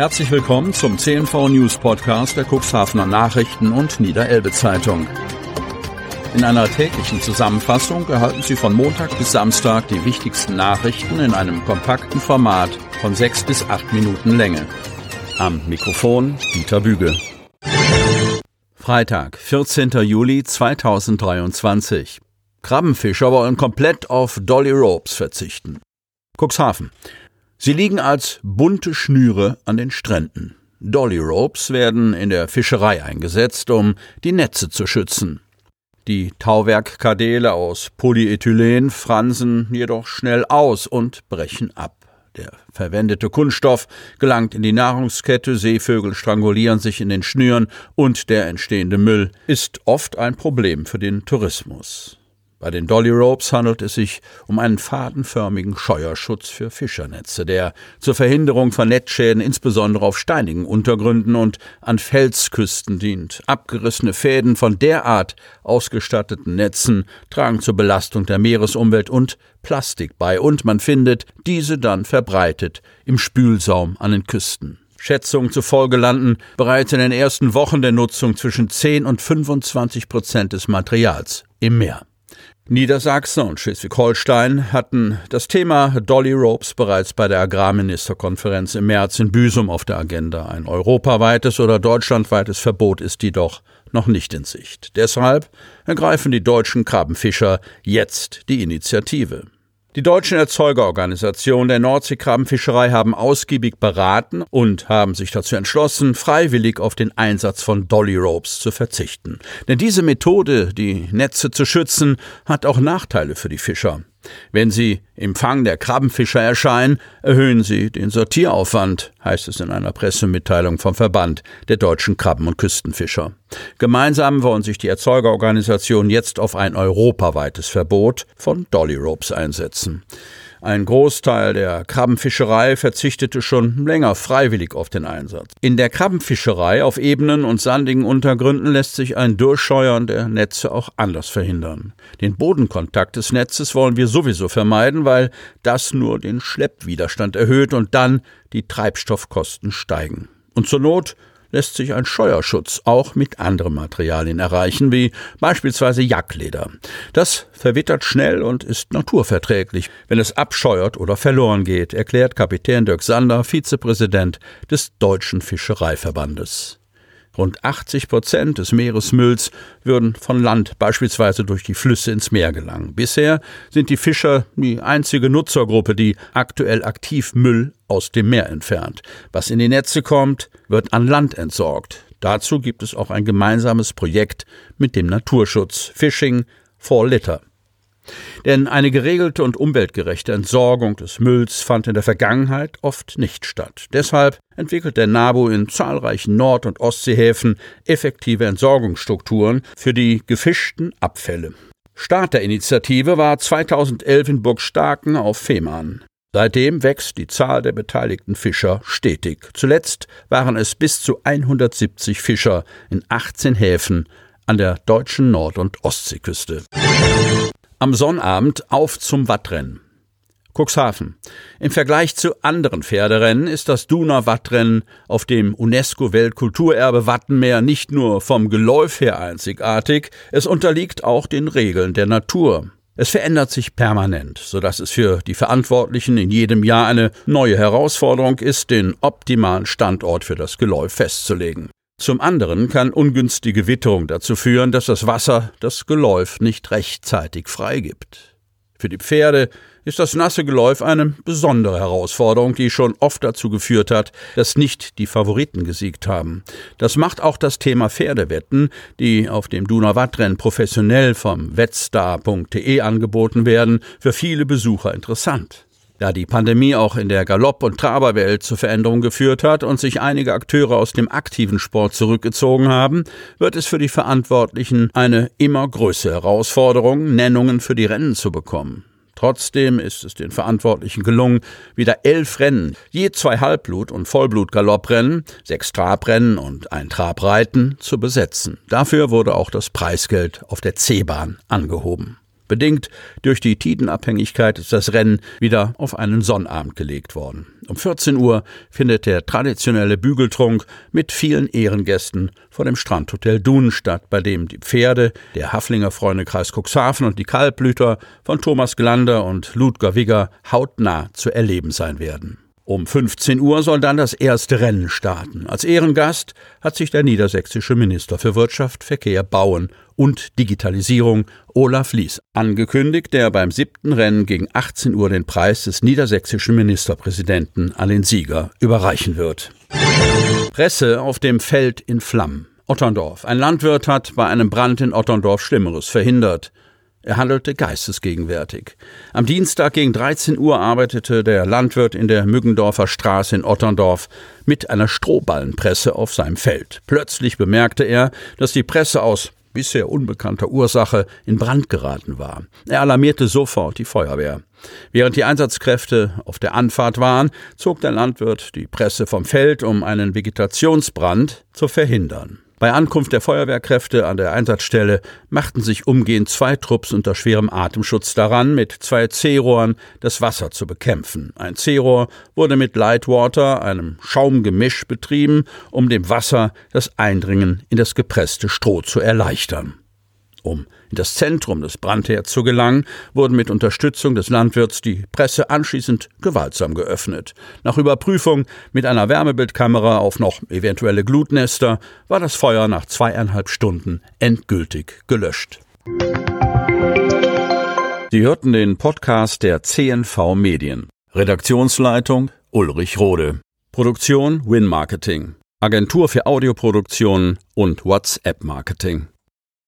Herzlich willkommen zum CNV News Podcast der Cuxhavener Nachrichten und Niederelbe Zeitung. In einer täglichen Zusammenfassung erhalten Sie von Montag bis Samstag die wichtigsten Nachrichten in einem kompakten Format von sechs bis acht Minuten Länge. Am Mikrofon Dieter Büge. Freitag, 14. Juli 2023. Krabbenfischer wollen komplett auf Dolly Ropes verzichten. Cuxhaven. Sie liegen als bunte Schnüre an den Stränden. Dolly Ropes werden in der Fischerei eingesetzt, um die Netze zu schützen. Die Tauwerkkadele aus Polyethylen fransen jedoch schnell aus und brechen ab. Der verwendete Kunststoff gelangt in die Nahrungskette, Seevögel strangulieren sich in den Schnüren und der entstehende Müll ist oft ein Problem für den Tourismus. Bei den Dolly Ropes handelt es sich um einen fadenförmigen Scheuerschutz für Fischernetze, der zur Verhinderung von Netzschäden insbesondere auf steinigen Untergründen und an Felsküsten dient. Abgerissene Fäden von derart ausgestatteten Netzen tragen zur Belastung der Meeresumwelt und Plastik bei, und man findet diese dann verbreitet im Spülsaum an den Küsten. Schätzungen zufolge landen bereits in den ersten Wochen der Nutzung zwischen 10 und 25 Prozent des Materials im Meer. Niedersachsen und Schleswig-Holstein hatten das Thema Dolly Ropes bereits bei der Agrarministerkonferenz im März in Büsum auf der Agenda. Ein europaweites oder deutschlandweites Verbot ist jedoch noch nicht in Sicht. Deshalb ergreifen die deutschen Krabbenfischer jetzt die Initiative. Die deutschen Erzeugerorganisationen der Nordseekrabbenfischerei haben ausgiebig beraten und haben sich dazu entschlossen, freiwillig auf den Einsatz von Dolly Ropes zu verzichten. Denn diese Methode, die Netze zu schützen, hat auch Nachteile für die Fischer. Wenn sie im Fang der Krabbenfischer erscheinen, erhöhen sie den Sortieraufwand, heißt es in einer Pressemitteilung vom Verband der deutschen Krabben- und Küstenfischer. Gemeinsam wollen sich die Erzeugerorganisationen jetzt auf ein europaweites Verbot von Dolly Ropes einsetzen. Ein Großteil der Krabbenfischerei verzichtete schon länger freiwillig auf den Einsatz. In der Krabbenfischerei auf ebenen und sandigen Untergründen lässt sich ein Durchscheuern der Netze auch anders verhindern. Den Bodenkontakt des Netzes wollen wir sowieso vermeiden, weil das nur den Schleppwiderstand erhöht und dann die Treibstoffkosten steigen. Und zur Not lässt sich ein Scheuerschutz auch mit anderen Materialien erreichen, wie beispielsweise Jackleder. Das verwittert schnell und ist naturverträglich, wenn es abscheuert oder verloren geht, erklärt Kapitän Dirk Sander, Vizepräsident des Deutschen Fischereiverbandes. Rund 80 Prozent des Meeresmülls würden von Land beispielsweise durch die Flüsse ins Meer gelangen. Bisher sind die Fischer die einzige Nutzergruppe, die aktuell aktiv Müll aus dem Meer entfernt. Was in die Netze kommt, wird an Land entsorgt. Dazu gibt es auch ein gemeinsames Projekt mit dem Naturschutz Fishing for Litter. Denn eine geregelte und umweltgerechte Entsorgung des Mülls fand in der Vergangenheit oft nicht statt. Deshalb entwickelt der NABU in zahlreichen Nord- und Ostseehäfen effektive Entsorgungsstrukturen für die gefischten Abfälle. Start der Initiative war 2011 in Burgstarken auf Fehmarn. Seitdem wächst die Zahl der beteiligten Fischer stetig. Zuletzt waren es bis zu 170 Fischer in 18 Häfen an der deutschen Nord- und Ostseeküste. Am Sonnabend auf zum Wattrennen. Cuxhaven. Im Vergleich zu anderen Pferderennen ist das Duner Wattrennen auf dem UNESCO-Weltkulturerbe Wattenmeer nicht nur vom Geläuf her einzigartig, es unterliegt auch den Regeln der Natur. Es verändert sich permanent, so dass es für die Verantwortlichen in jedem Jahr eine neue Herausforderung ist, den optimalen Standort für das Geläuf festzulegen. Zum anderen kann ungünstige Witterung dazu führen, dass das Wasser das Geläuf nicht rechtzeitig freigibt. Für die Pferde ist das nasse Geläuf eine besondere Herausforderung, die schon oft dazu geführt hat, dass nicht die Favoriten gesiegt haben. Das macht auch das Thema Pferdewetten, die auf dem Donauwattrennen professionell vom wettstar.de angeboten werden, für viele Besucher interessant. Da die Pandemie auch in der Galopp- und Traberwelt zur Veränderung geführt hat und sich einige Akteure aus dem aktiven Sport zurückgezogen haben, wird es für die Verantwortlichen eine immer größere Herausforderung, Nennungen für die Rennen zu bekommen. Trotzdem ist es den Verantwortlichen gelungen, wieder elf Rennen, je zwei Halbblut- und Vollblut-Galopprennen, sechs Trabrennen und ein Trabreiten zu besetzen. Dafür wurde auch das Preisgeld auf der C-Bahn angehoben. Bedingt durch die Tidenabhängigkeit ist das Rennen wieder auf einen Sonnabend gelegt worden. Um 14 Uhr findet der traditionelle Bügeltrunk mit vielen Ehrengästen vor dem Strandhotel Dunen statt, bei dem die Pferde der Haflinger Freundekreis Cuxhaven und die Kaltblüter von Thomas Glander und Ludger Wigger hautnah zu erleben sein werden. Um 15 Uhr soll dann das erste Rennen starten. Als Ehrengast hat sich der niedersächsische Minister für Wirtschaft, Verkehr, Bauen und Digitalisierung Olaf Lies angekündigt, der beim siebten Rennen gegen 18 Uhr den Preis des niedersächsischen Ministerpräsidenten an den Sieger überreichen wird. Presse auf dem Feld in Flammen. Otterndorf. Ein Landwirt hat bei einem Brand in Otterndorf Schlimmeres verhindert. Er handelte geistesgegenwärtig. Am Dienstag gegen 13 Uhr arbeitete der Landwirt in der Müggendorfer Straße in Otterndorf mit einer Strohballenpresse auf seinem Feld. Plötzlich bemerkte er, dass die Presse aus bisher unbekannter Ursache in Brand geraten war. Er alarmierte sofort die Feuerwehr. Während die Einsatzkräfte auf der Anfahrt waren, zog der Landwirt die Presse vom Feld, um einen Vegetationsbrand zu verhindern. Bei Ankunft der Feuerwehrkräfte an der Einsatzstelle machten sich umgehend zwei Trupps unter schwerem Atemschutz daran, mit zwei C-Rohren das Wasser zu bekämpfen. Ein C-Rohr wurde mit Lightwater, einem Schaumgemisch, betrieben, um dem Wasser das Eindringen in das gepresste Stroh zu erleichtern. Um in das Zentrum des Brandherds zu gelangen, wurden mit Unterstützung des Landwirts die Presse anschließend gewaltsam geöffnet. Nach Überprüfung mit einer Wärmebildkamera auf noch eventuelle Glutnester war das Feuer nach zweieinhalb Stunden endgültig gelöscht. Sie hörten den Podcast der CNV Medien. Redaktionsleitung Ulrich Rode. Produktion Win Marketing. Agentur für Audioproduktion und WhatsApp Marketing.